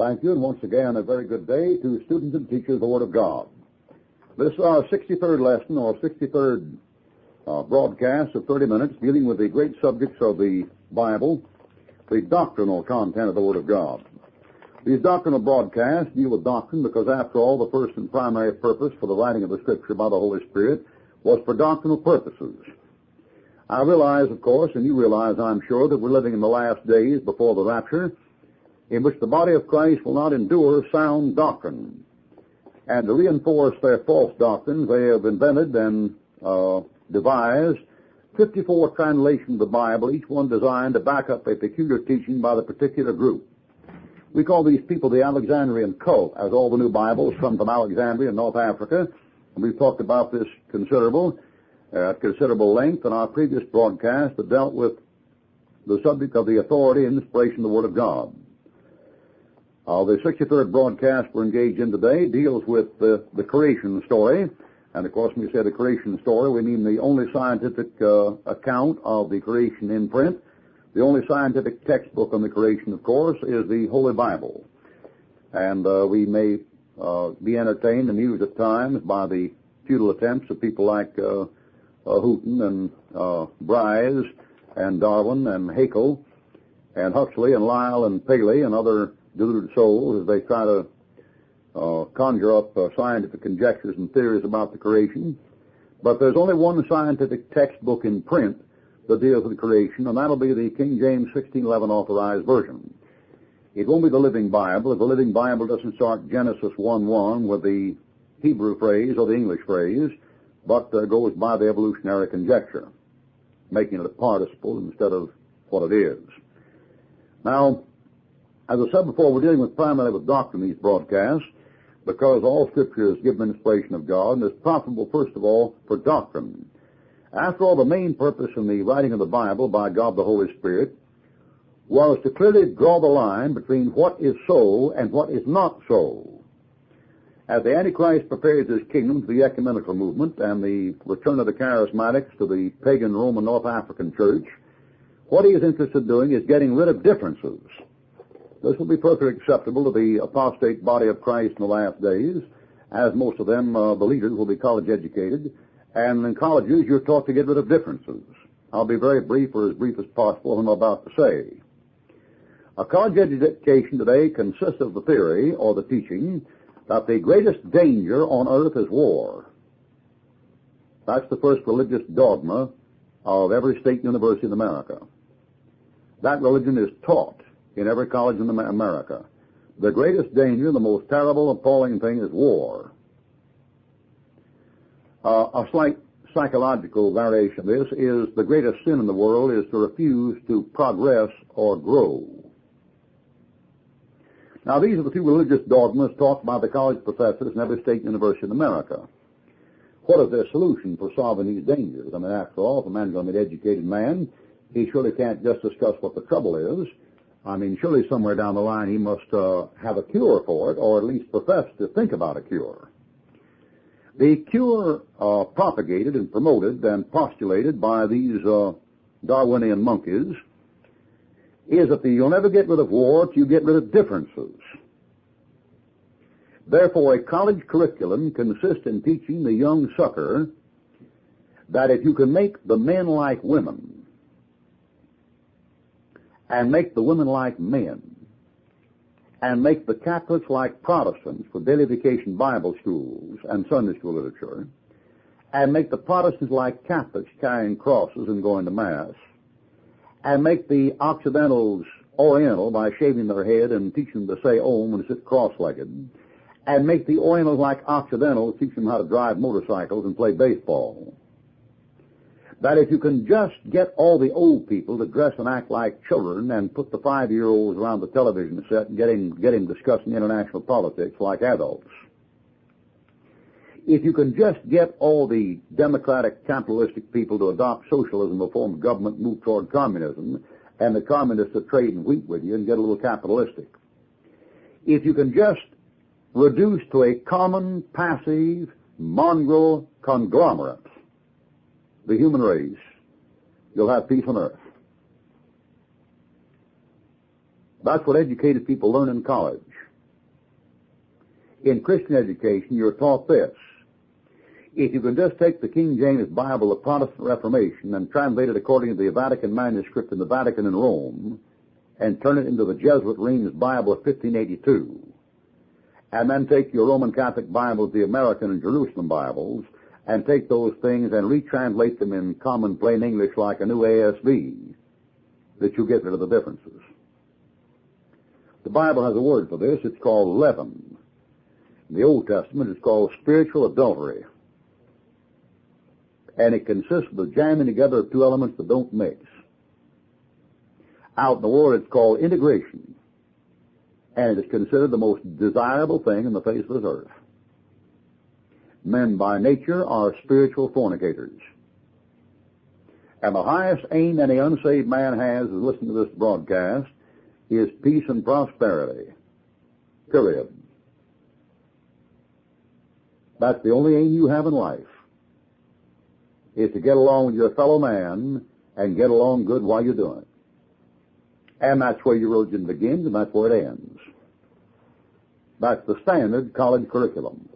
Thank you, and once again, a very good day to students and teachers of the Word of God. This is our 63rd lesson, or 63rd uh, broadcast of 30 minutes, dealing with the great subjects of the Bible, the doctrinal content of the Word of God. These doctrinal broadcasts deal with doctrine because, after all, the first and primary purpose for the writing of the Scripture by the Holy Spirit was for doctrinal purposes. I realize, of course, and you realize, I'm sure, that we're living in the last days before the rapture, in which the body of Christ will not endure sound doctrine. And to reinforce their false doctrines, they have invented and uh, devised 54 translations of the Bible, each one designed to back up a peculiar teaching by the particular group. We call these people the Alexandrian cult, as all the new Bibles come from Alexandria in North Africa. And we've talked about this considerable, uh, at considerable length in our previous broadcast that dealt with the subject of the authority and inspiration of the Word of God. Uh, the 63rd broadcast we're engaged in today deals with the, the creation story. And of course, when we say the creation story, we mean the only scientific uh, account of the creation in print. The only scientific textbook on the creation, of course, is the Holy Bible. And uh, we may uh, be entertained amused at times by the futile attempts of people like uh, uh Houghton and uh, Bryce and Darwin and Haeckel and Huxley and Lyell and Paley and other deluded souls as they try to uh, conjure up uh, scientific conjectures and theories about the creation. But there's only one scientific textbook in print that deals with creation, and that'll be the King James 1611 Authorized Version. It won't be the Living Bible. If the Living Bible doesn't start Genesis 1-1 with the Hebrew phrase or the English phrase, but uh, goes by the evolutionary conjecture, making it a participle instead of what it is. Now, as I said before, we're dealing with primarily with doctrine in these broadcasts because all Scripture is given inspiration of God and is profitable, first of all, for doctrine. After all, the main purpose in the writing of the Bible by God the Holy Spirit was to clearly draw the line between what is so and what is not so. As the Antichrist prepares his kingdom to the ecumenical movement and the return of the charismatics to the pagan Roman North African church, what he is interested in doing is getting rid of differences this will be perfectly acceptable to the apostate body of Christ in the last days, as most of them, uh, the leaders, will be college educated. And in colleges, you're taught to get rid of differences. I'll be very brief or as brief as possible what I'm about to say. A college education today consists of the theory or the teaching that the greatest danger on earth is war. That's the first religious dogma of every state university in America. That religion is taught in every college in America. The greatest danger, the most terrible, appalling thing is war. Uh, a slight psychological variation of this is the greatest sin in the world is to refuse to progress or grow. Now, these are the two religious dogmas taught by the college professors in every state university in America. What is their solution for solving these dangers? I mean, after all, if a man's going to be an educated man, he surely can't just discuss what the trouble is. I mean, surely somewhere down the line he must uh, have a cure for it, or at least profess to think about a cure. The cure uh, propagated and promoted and postulated by these uh, Darwinian monkeys is that the, you'll never get rid of war till you get rid of differences. Therefore, a college curriculum consists in teaching the young sucker that if you can make the men like women, and make the women like men, and make the Catholics like Protestants for daily vacation Bible schools and Sunday school literature, and make the Protestants like Catholics carrying crosses and going to Mass, and make the Occidentals Oriental by shaving their head and teach them to say Om and sit cross-legged, and make the Orientals like Occidentals, teach them how to drive motorcycles and play baseball that if you can just get all the old people to dress and act like children and put the five-year-olds around the television set and get him, get him discussing international politics like adults, if you can just get all the democratic capitalistic people to adopt socialism, a form government, move toward communism, and the communists to trade and wheat with you and get a little capitalistic, if you can just reduce to a common, passive, mongrel conglomerate the human race, you'll have peace on earth. That's what educated people learn in college. In Christian education, you're taught this. If you can just take the King James Bible, of the Protestant Reformation, and translate it according to the Vatican manuscript in the Vatican in Rome, and turn it into the Jesuit Rheims Bible of 1582, and then take your Roman Catholic Bibles, the American and Jerusalem Bibles, and take those things and retranslate them in common plain English like a new ASV, that you get rid of the differences. The Bible has a word for this. It's called leaven. In the Old Testament, it's called spiritual adultery. And it consists of the jamming together of two elements that don't mix. Out in the world, it's called integration. And it is considered the most desirable thing in the face of this earth. Men by nature are spiritual fornicators. And the highest aim any unsaved man has is listening to this broadcast is peace and prosperity. Period. That's the only aim you have in life, is to get along with your fellow man and get along good while you're doing it. And that's where your religion begins and that's where it ends. That's the standard college curriculum.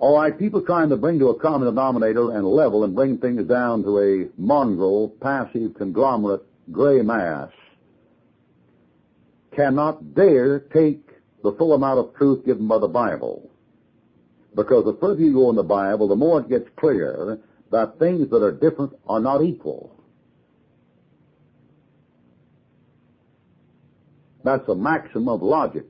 All right, people trying to bring to a common denominator and level and bring things down to a mongrel, passive, conglomerate, gray mass cannot dare take the full amount of truth given by the Bible. Because the further you go in the Bible, the more it gets clear that things that are different are not equal. That's a maxim of logic.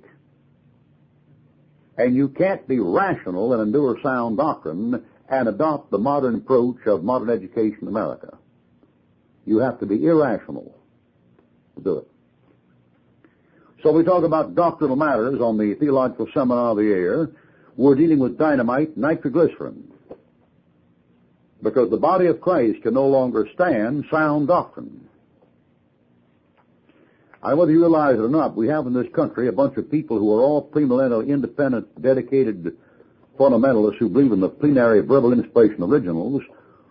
And you can't be rational and endure sound doctrine and adopt the modern approach of modern education in America. You have to be irrational to do it. So we talk about doctrinal matters on the Theological Seminar of the Air. We're dealing with dynamite, nitroglycerin. Because the body of Christ can no longer stand sound doctrine. I whether you realize it or not, we have in this country a bunch of people who are all premillennial, independent, dedicated fundamentalists who believe in the plenary verbal inspiration originals,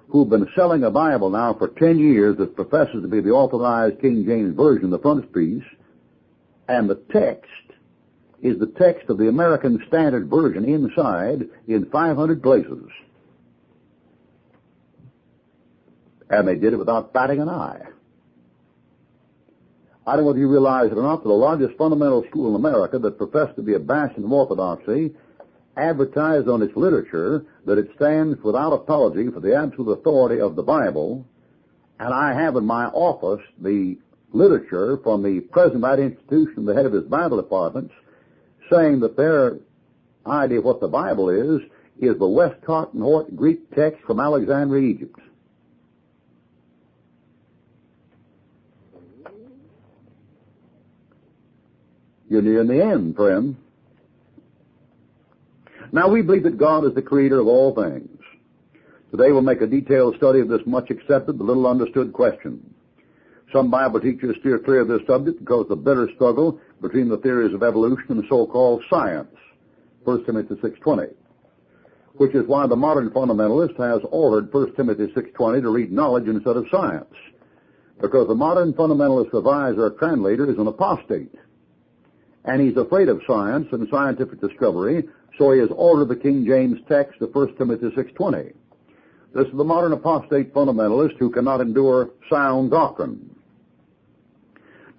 who've been selling a Bible now for 10 years that professes to be the authorized King James Version, the frontispiece, and the text is the text of the American Standard Version inside in 500 places. And they did it without batting an eye. I don't know if you realize it or not, but the largest fundamental school in America that professed to be a bastion of orthodoxy advertised on its literature that it stands without apology for the absolute authority of the Bible, and I have in my office the literature from the president of that institution, the head of his Bible departments, saying that their idea of what the Bible is, is the Westcott and Hort Greek text from Alexandria, Egypt. You're near the end, friend. Now we believe that God is the creator of all things. Today we'll make a detailed study of this much accepted but little understood question. Some Bible teachers steer clear of this subject because of the bitter struggle between the theories of evolution and so-called science. 1 Timothy 6.20. Which is why the modern fundamentalist has altered 1 Timothy 6.20 to read knowledge instead of science. Because the modern fundamentalist reviser or translator is an apostate and he's afraid of science and scientific discovery, so he has altered the King James text of 1 Timothy 6.20. This is the modern apostate fundamentalist who cannot endure sound doctrine.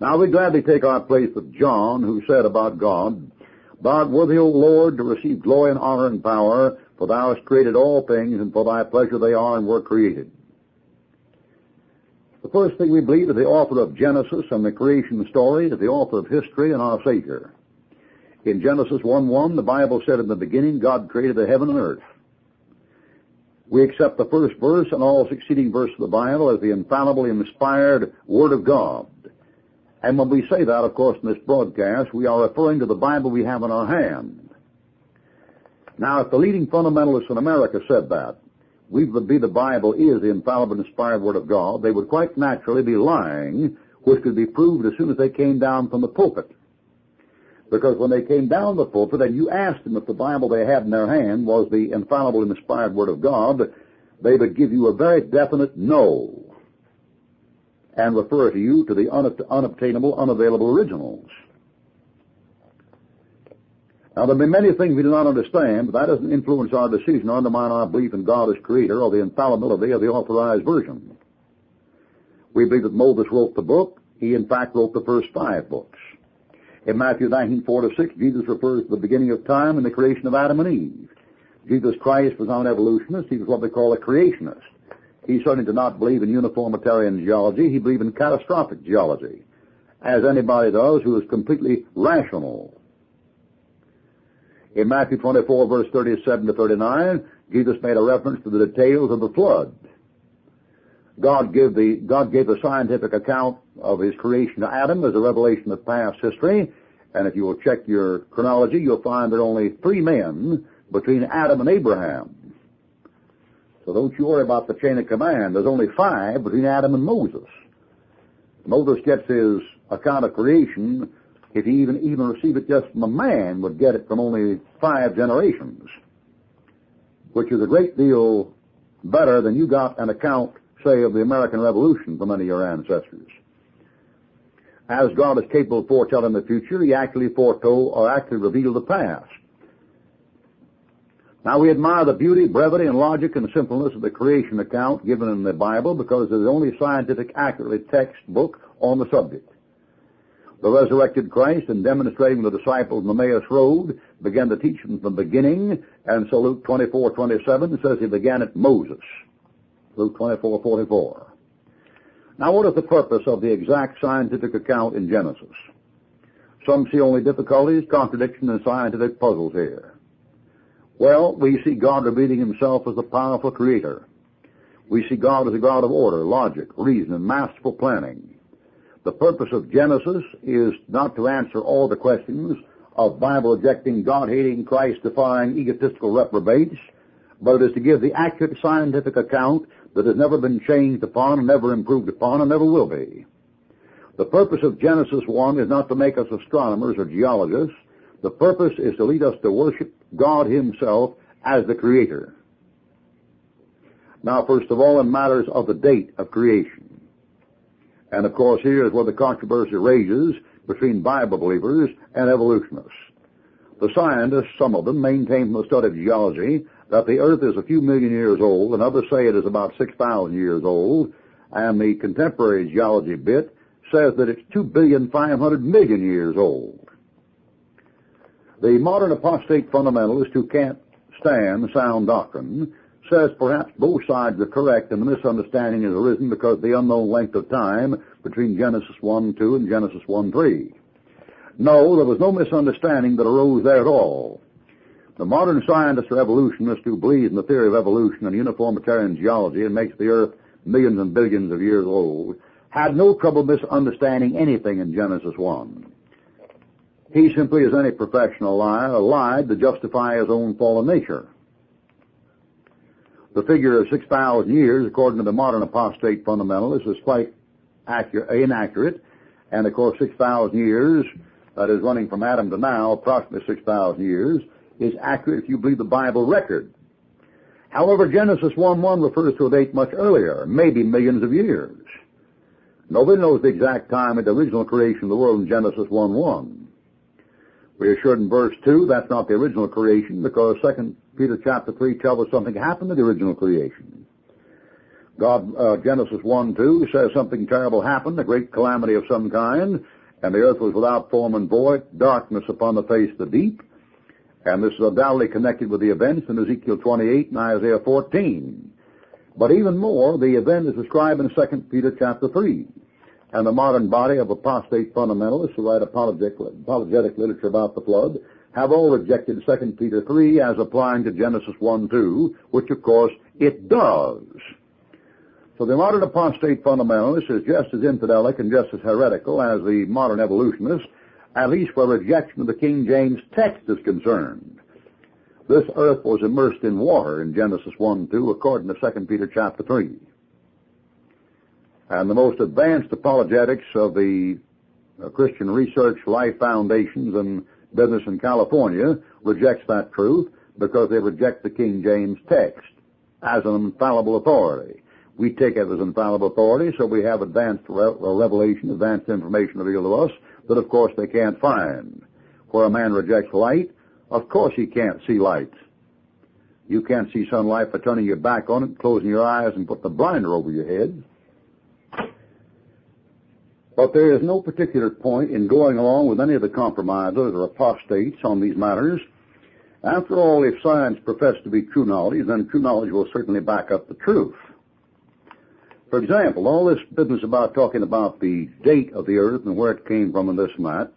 Now we gladly take our place with John, who said about God, art worthy, O Lord, to receive glory and honor and power, for thou hast created all things, and for thy pleasure they are and were created. The first thing we believe is the author of Genesis and the creation story is the author of history and our Savior. In Genesis 1-1, the Bible said in the beginning, God created the heaven and earth. We accept the first verse and all succeeding verses of the Bible as the infallibly inspired Word of God. And when we say that, of course, in this broadcast, we are referring to the Bible we have in our hand. Now, if the leading fundamentalists in America said that, we believe the Bible is the infallible inspired Word of God, they would quite naturally be lying, which could be proved as soon as they came down from the pulpit. Because when they came down the pulpit and you asked them if the Bible they had in their hand was the infallible inspired Word of God, they would give you a very definite no and refer to you to the unobtainable, unavailable originals. Now, there may be many things we do not understand, but that doesn't influence our decision or undermine our belief in God as Creator or the infallibility of the authorized version. We believe that Moses wrote the book. He, in fact, wrote the first five books. In Matthew 19, 4 to 6, Jesus refers to the beginning of time and the creation of Adam and Eve. Jesus Christ was not an evolutionist. He was what they call a creationist. He certainly did not believe in uniformitarian geology. He believed in catastrophic geology, as anybody does who is completely rational. In Matthew 24, verse 37 to 39, Jesus made a reference to the details of the flood. God gave the God gave the scientific account of His creation to Adam as a revelation of past history, and if you will check your chronology, you'll find there are only three men between Adam and Abraham. So don't you worry about the chain of command. There's only five between Adam and Moses. Moses gets his account of creation if he even even receive it just from a man, would get it from only five generations, which is a great deal better than you got an account, say, of the American Revolution from any of your ancestors. As God is capable of foretelling the future, He actually foretold or actually revealed the past. Now we admire the beauty, brevity, and logic and simpleness of the creation account given in the Bible because it is the only scientific, accurately textbook on the subject. The resurrected Christ, in demonstrating the disciples on the Emmaus Road, began to teach them from the beginning, and so Luke 24, 27 says he began at Moses. Luke 24, 44. Now what is the purpose of the exact scientific account in Genesis? Some see only difficulties, contradiction, and scientific puzzles here. Well, we see God revealing himself as a powerful creator. We see God as a God of order, logic, reason, and masterful planning. The purpose of Genesis is not to answer all the questions of Bible-rejecting, God-hating, Christ-defying, egotistical reprobates, but it is to give the accurate scientific account that has never been changed upon, never improved upon, and never will be. The purpose of Genesis 1 is not to make us astronomers or geologists. The purpose is to lead us to worship God Himself as the Creator. Now, first of all, in matters of the date of creation. And of course, here is where the controversy rages between Bible believers and evolutionists. The scientists, some of them, maintain from the study of geology that the Earth is a few million years old, and others say it is about 6,000 years old, and the contemporary geology bit says that it's 2 billion 500 million years old. The modern apostate fundamentalist who can't stand sound doctrine says perhaps both sides are correct and the misunderstanding has arisen because of the unknown length of time between Genesis 1 2 and Genesis 1 3. No, there was no misunderstanding that arose there at all. The modern scientist or evolutionists who believes in the theory of evolution and uniformitarian geology and makes the earth millions and billions of years old had no trouble misunderstanding anything in Genesis 1. He simply, as any professional liar, lied to justify his own fallen nature. The figure of 6,000 years, according to the modern apostate fundamentalists, is quite accurate, inaccurate. And of course, 6,000 years, that is running from Adam to now, approximately 6,000 years, is accurate if you believe the Bible record. However, Genesis 1-1 refers to a date much earlier, maybe millions of years. Nobody knows the exact time of the original creation of the world in Genesis 1-1. We are assured in verse 2 that's not the original creation because 2 Peter chapter 3 tells us something happened to the original creation. God, uh, Genesis 1, 2 says something terrible happened, a great calamity of some kind, and the earth was without form and void, darkness upon the face of the deep, and this is undoubtedly connected with the events in Ezekiel 28 and Isaiah 14. But even more, the event is described in 2 Peter chapter 3. And the modern body of apostate fundamentalists who write apologetic, apologetic literature about the flood have all rejected 2 Peter 3 as applying to Genesis 1, 2, which of course it does. So the modern apostate fundamentalist is just as infidelic and just as heretical as the modern evolutionist, at least where rejection of the King James text is concerned. This earth was immersed in water in Genesis 1, 2, according to 2 Peter chapter 3. And the most advanced apologetics of the uh, Christian Research Life Foundations and business in California rejects that truth because they reject the King James text as an infallible authority. We take it as infallible authority, so we have advanced re- revelation, advanced information revealed to us that of course they can't find. Where a man rejects light, Of course he can't see light. You can't see sunlight by turning your back on it, closing your eyes, and put the blinder over your head. But there is no particular point in going along with any of the compromisers or apostates on these matters. After all, if science professes to be true knowledge, then true knowledge will certainly back up the truth. For example, all this business about talking about the date of the earth and where it came from and this and that,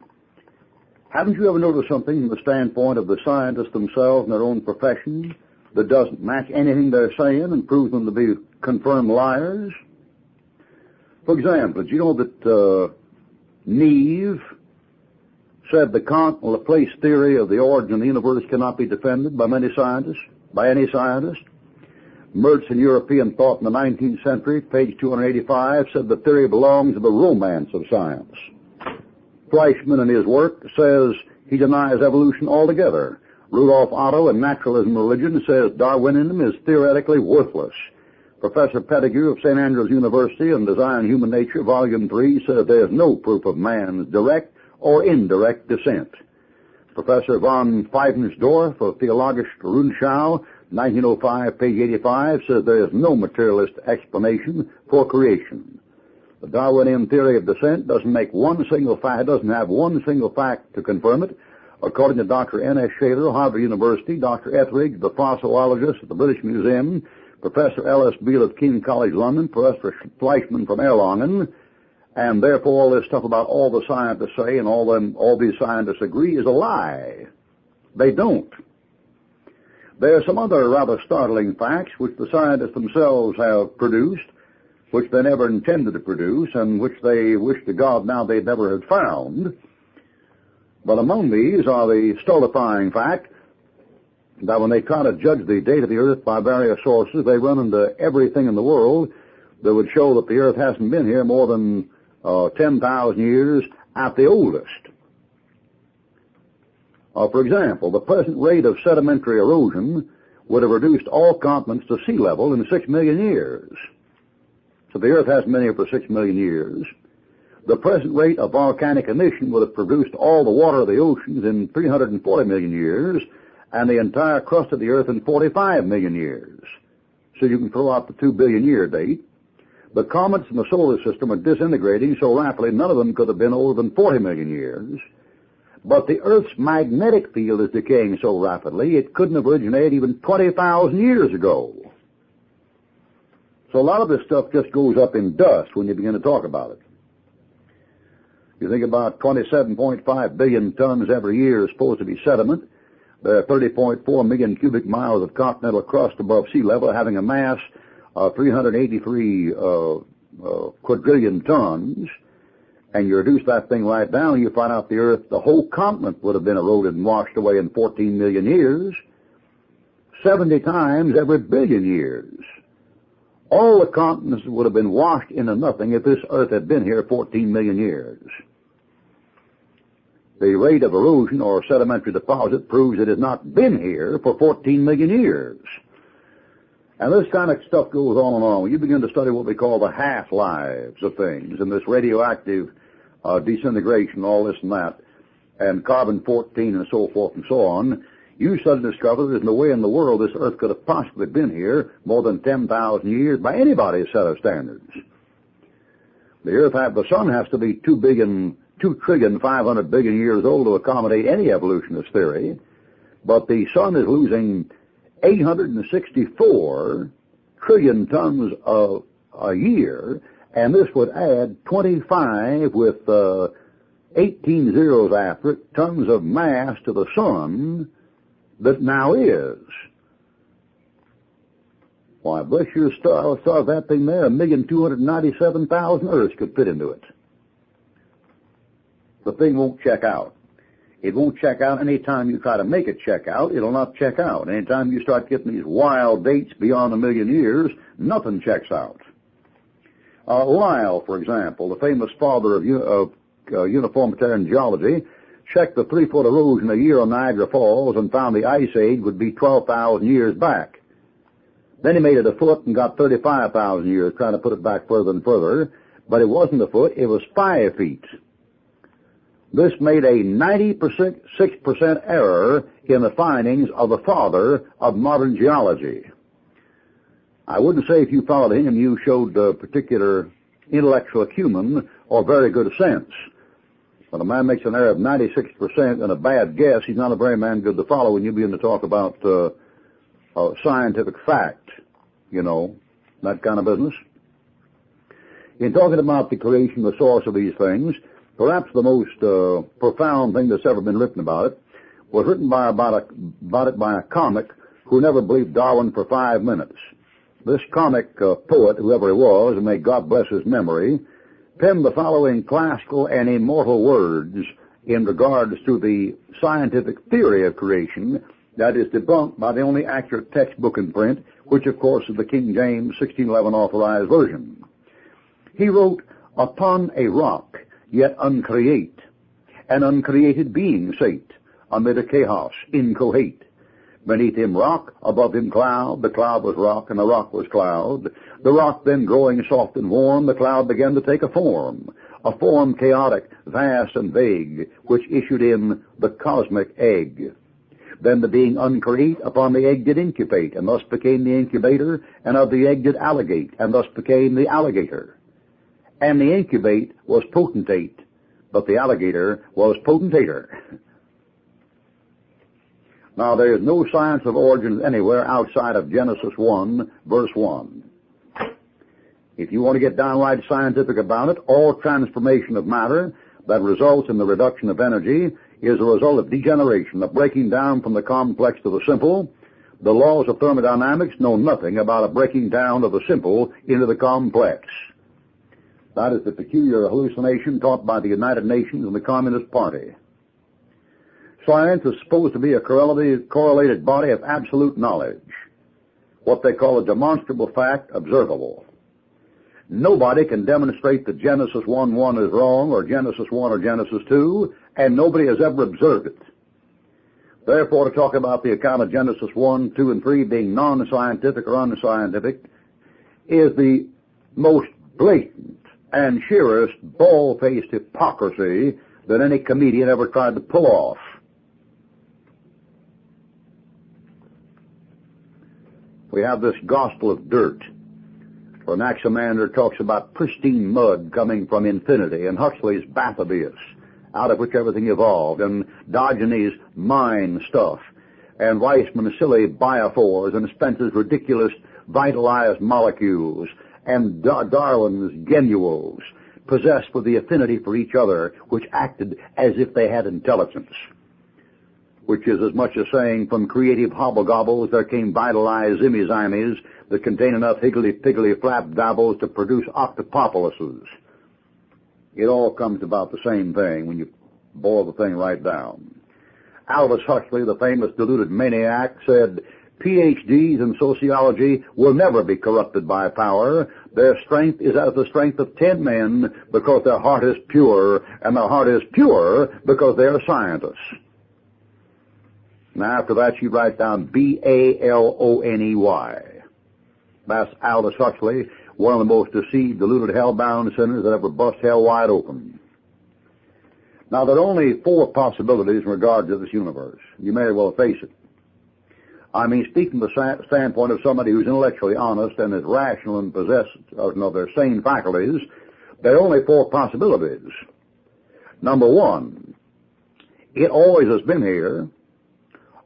haven't you ever noticed something from the standpoint of the scientists themselves and their own profession that doesn't match anything they're saying and proves them to be confirmed liars? For example, did you know that uh, Neve said the Kant-Laplace theory of the origin of the universe cannot be defended by many scientists, by any scientist? Merz in European Thought in the 19th Century, page 285, said the theory belongs to the romance of science. Fleischmann in his work says he denies evolution altogether. Rudolf Otto in Naturalism Religion says Darwinism is theoretically worthless. Professor Pettigrew of St. Andrews University in Design Human Nature, Volume 3, says there is no proof of man's direct or indirect descent. Professor von Pfeifensdorf of Theologische Rundschau 1905, page 85, says there is no materialist explanation for creation. The Darwinian theory of descent doesn't make one single fact, doesn't have one single fact to confirm it. According to Dr. N.S. Shaler, Harvard University, Dr. Etheridge, the fossilologist at the British Museum, Professor Ellis Beale of King College London, Professor Fleischmann from Erlangen, and therefore all this stuff about all the scientists say and all them, all these scientists agree is a lie. They don't. There are some other rather startling facts which the scientists themselves have produced, which they never intended to produce, and which they wish to God now they never had found. But among these are the stultifying fact that when they try to judge the date of the earth by various sources, they run into everything in the world that would show that the earth hasn't been here more than uh, 10,000 years at the oldest. Uh, for example, the present rate of sedimentary erosion would have reduced all continents to sea level in six million years. So the Earth hasn't been here for six million years. The present rate of volcanic emission would have produced all the water of the oceans in 340 million years, and the entire crust of the Earth in 45 million years. So you can throw out the two billion year date. The comets in the solar system are disintegrating so rapidly none of them could have been older than 40 million years. But the Earth's magnetic field is decaying so rapidly, it couldn't have originated even 20,000 years ago. So a lot of this stuff just goes up in dust when you begin to talk about it. You think about 27.5 billion tons every year is supposed to be sediment. Are 30.4 million cubic miles of continental crust above sea level having a mass of 383 uh, uh, quadrillion tons and you reduce that thing right down, you find out the Earth, the whole continent would have been eroded and washed away in 14 million years, 70 times every billion years. All the continents would have been washed into nothing if this Earth had been here 14 million years. The rate of erosion or sedimentary deposit proves it has not been here for 14 million years. And this kind of stuff goes on and on. When you begin to study what we call the half-lives of things and this radioactive uh, disintegration, all this and that, and carbon-14 and so forth and so on, you suddenly discover there's no way in the world this Earth could have possibly been here more than 10,000 years by anybody's set of standards. The Earth, the Sun has to be 2 billion, 2 trillion 500 billion years old to accommodate any evolutionist theory, but the Sun is losing 864 trillion tons of a year and this would add 25 with uh, 18 zeros after it, tons of mass to the sun that now is. Why, bless your star, star that thing there, a million two hundred ninety-seven thousand Earths could fit into it. The thing won't check out. It won't check out anytime you try to make it check out. It'll not check out. Anytime you start getting these wild dates beyond a million years, nothing checks out. Uh, for example, the famous father of, of uh, uniformitarian geology, checked the three-foot erosion a year on Niagara Falls and found the ice age would be 12,000 years back. Then he made it a foot and got 35,000 years, trying to put it back further and further. But it wasn't a foot, it was five feet. This made a 96% error in the findings of the father of modern geology. I wouldn't say if you followed him you showed a particular intellectual acumen or very good sense. When a man makes an error of 96% and a bad guess, he's not a very man good to follow when you begin to talk about uh, uh, scientific fact, you know, that kind of business. In talking about the creation, the source of these things, perhaps the most uh, profound thing that's ever been written about it was written by about, a, about it by a comic who never believed Darwin for five minutes. This comic uh, poet, whoever he was, and may God bless his memory, penned the following classical and immortal words in regards to the scientific theory of creation that is debunked by the only accurate textbook in print, which of course is the King James 1611 authorized version. He wrote, Upon a rock, yet uncreate, an uncreated being sate, amid a chaos incohate. Beneath him rock, above him cloud, the cloud was rock, and the rock was cloud. The rock then growing soft and warm, the cloud began to take a form, a form chaotic, vast and vague, which issued in the cosmic egg. Then the being uncreate upon the egg did incubate, and thus became the incubator, and of the egg did alligate, and thus became the alligator. And the incubate was potentate, but the alligator was potentator. Now there is no science of origins anywhere outside of Genesis 1, verse 1. If you want to get downright scientific about it, all transformation of matter that results in the reduction of energy is a result of degeneration, of breaking down from the complex to the simple. The laws of thermodynamics know nothing about a breaking down of the simple into the complex. That is the peculiar hallucination taught by the United Nations and the Communist Party. Science is supposed to be a correlated body of absolute knowledge, what they call a demonstrable fact observable. Nobody can demonstrate that Genesis 1-1 is wrong, or Genesis 1 or Genesis 2, and nobody has ever observed it. Therefore, to talk about the account of Genesis 1, 2, and 3 being non-scientific or unscientific is the most blatant and sheerest bald-faced hypocrisy that any comedian ever tried to pull off. We have this gospel of dirt. Where Anaximander talks about pristine mud coming from infinity, and Huxley's Bathybius, out of which everything evolved, and Diogenes' mind stuff, and Weismann's silly biophores, and Spencer's ridiculous vitalized molecules, and Darwin's gemmules, possessed with the affinity for each other, which acted as if they had intelligence which is as much as saying from creative hobblegobbles there came vitalized zimmy that contain enough higgledy-piggledy flap dabbles to produce octopopuluses. It all comes about the same thing when you boil the thing right down. Aldous Huxley, the famous deluded maniac, said, PhDs in sociology will never be corrupted by power. Their strength is as the strength of ten men because their heart is pure, and their heart is pure because they are scientists. Now after that you write down B-A-L-O-N-E-Y. That's Aldous Huxley, one of the most deceived, deluded, hell-bound sinners that ever bust hell wide open. Now there are only four possibilities in regard to this universe. You may as well face it. I mean, speaking from the standpoint of somebody who's intellectually honest and is rational and possessed of you know, their sane faculties, there are only four possibilities. Number one, it always has been here,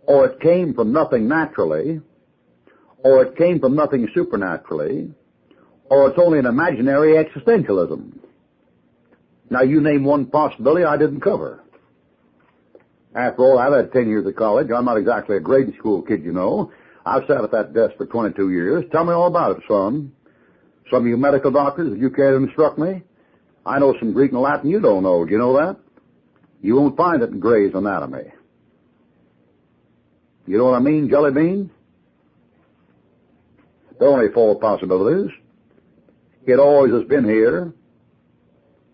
or it came from nothing naturally, or it came from nothing supernaturally, or it's only an imaginary existentialism. Now you name one possibility I didn't cover. After all, I've had 10 years of college. I'm not exactly a grade school kid, you know. I've sat at that desk for 22 years. Tell me all about it, son. Some of you medical doctors, if you care to instruct me, I know some Greek and Latin you don't know. Do you know that? You won't find it in Gray's Anatomy. You know what I mean, jelly bean? There are only four possibilities. It always has been here.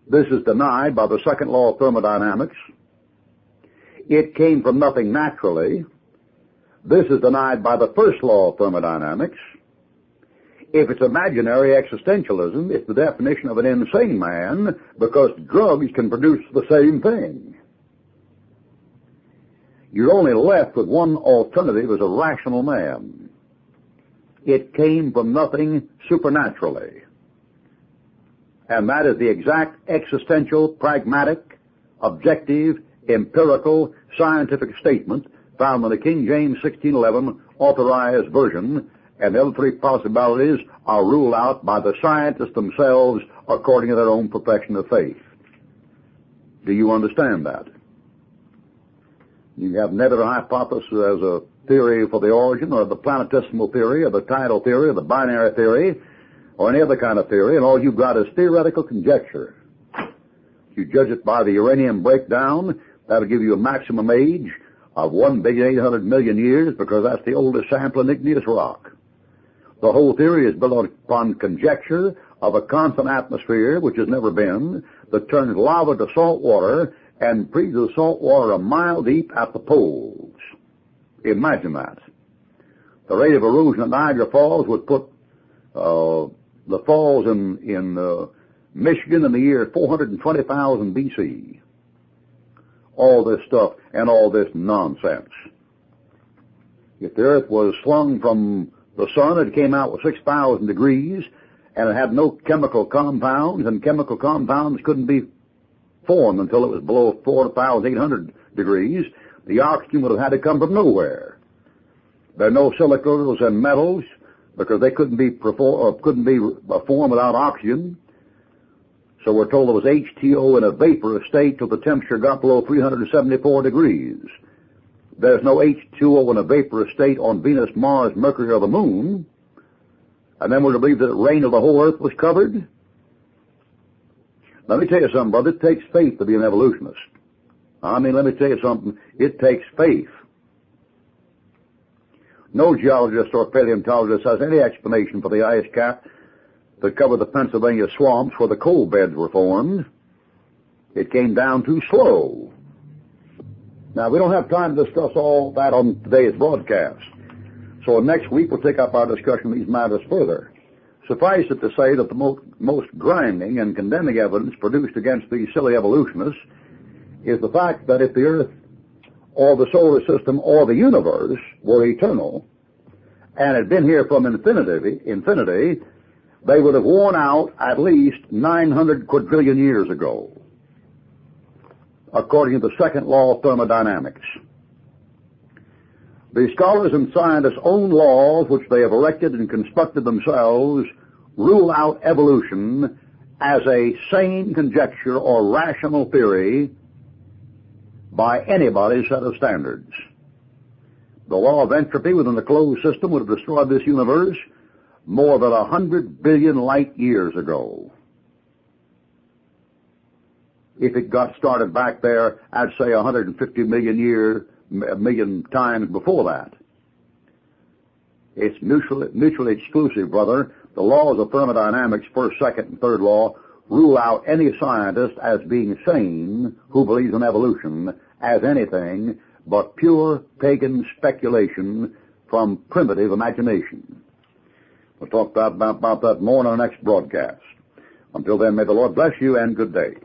This is denied by the second law of thermodynamics. It came from nothing naturally. This is denied by the first law of thermodynamics. If it's imaginary existentialism, it's the definition of an insane man because drugs can produce the same thing. you're only left with one alternative as a rational man. It came from nothing supernaturally. And that is the exact existential, pragmatic, objective, empirical, scientific statement found in the King James 1611 authorized version, and the other three possibilities are ruled out by the scientists themselves according to their own profession of faith. Do you understand that? You have nebular hypothesis as a theory for the origin, or the planetesimal theory, or the tidal theory, or the binary theory, or any other kind of theory, and all you've got is theoretical conjecture. You judge it by the uranium breakdown, that'll give you a maximum age of one billion eight hundred million years because that's the oldest sample in igneous rock. The whole theory is built upon conjecture of a constant atmosphere, which has never been, that turns lava to salt water and freezes salt water a mile deep at the poles. Imagine that. The rate of erosion at Niagara Falls would put uh, the falls in in uh, Michigan in the year 420,000 BC. All this stuff and all this nonsense. If the Earth was slung from the sun, it came out with 6,000 degrees, and it had no chemical compounds, and chemical compounds couldn't be formed until it was below 4,800 degrees. The oxygen would have had to come from nowhere. There are no silicas and metals because they couldn't be perform, uh, couldn't be uh, formed without oxygen. So we're told there was H2O in a vapor state till the temperature got below 374 degrees. There's no H2O in a vapor state on Venus, Mars, Mercury, or the Moon. And then we're to believe that it rained till the whole Earth was covered? Let me tell you something, brother. It takes faith to be an evolutionist. I mean, let me tell you something. It takes faith. No geologist or paleontologist has any explanation for the ice cap that covered the Pennsylvania swamps where the coal beds were formed. It came down too slow. Now, we don't have time to discuss all that on today's broadcast. So next week we'll take up our discussion of these matters further. Suffice it to say that the most, grinding and condemning evidence produced against these silly evolutionists is the fact that if the Earth or the solar system or the universe were eternal and had been here from infinity, infinity, they would have worn out at least 900 quadrillion years ago, according to the second law of thermodynamics. The scholars and scientists' own laws, which they have erected and constructed themselves, rule out evolution as a sane conjecture or rational theory by anybody's set of standards. The law of entropy within the closed system would have destroyed this universe more than a hundred billion light years ago. If it got started back there, I'd say 150 million year, million times before that. It's mutually, mutually exclusive, brother. The laws of thermodynamics, first, second, and third law, rule out any scientist as being sane who believes in evolution as anything but pure pagan speculation from primitive imagination. We'll talk about, that more in our next broadcast. Until then, may the Lord bless you and good day.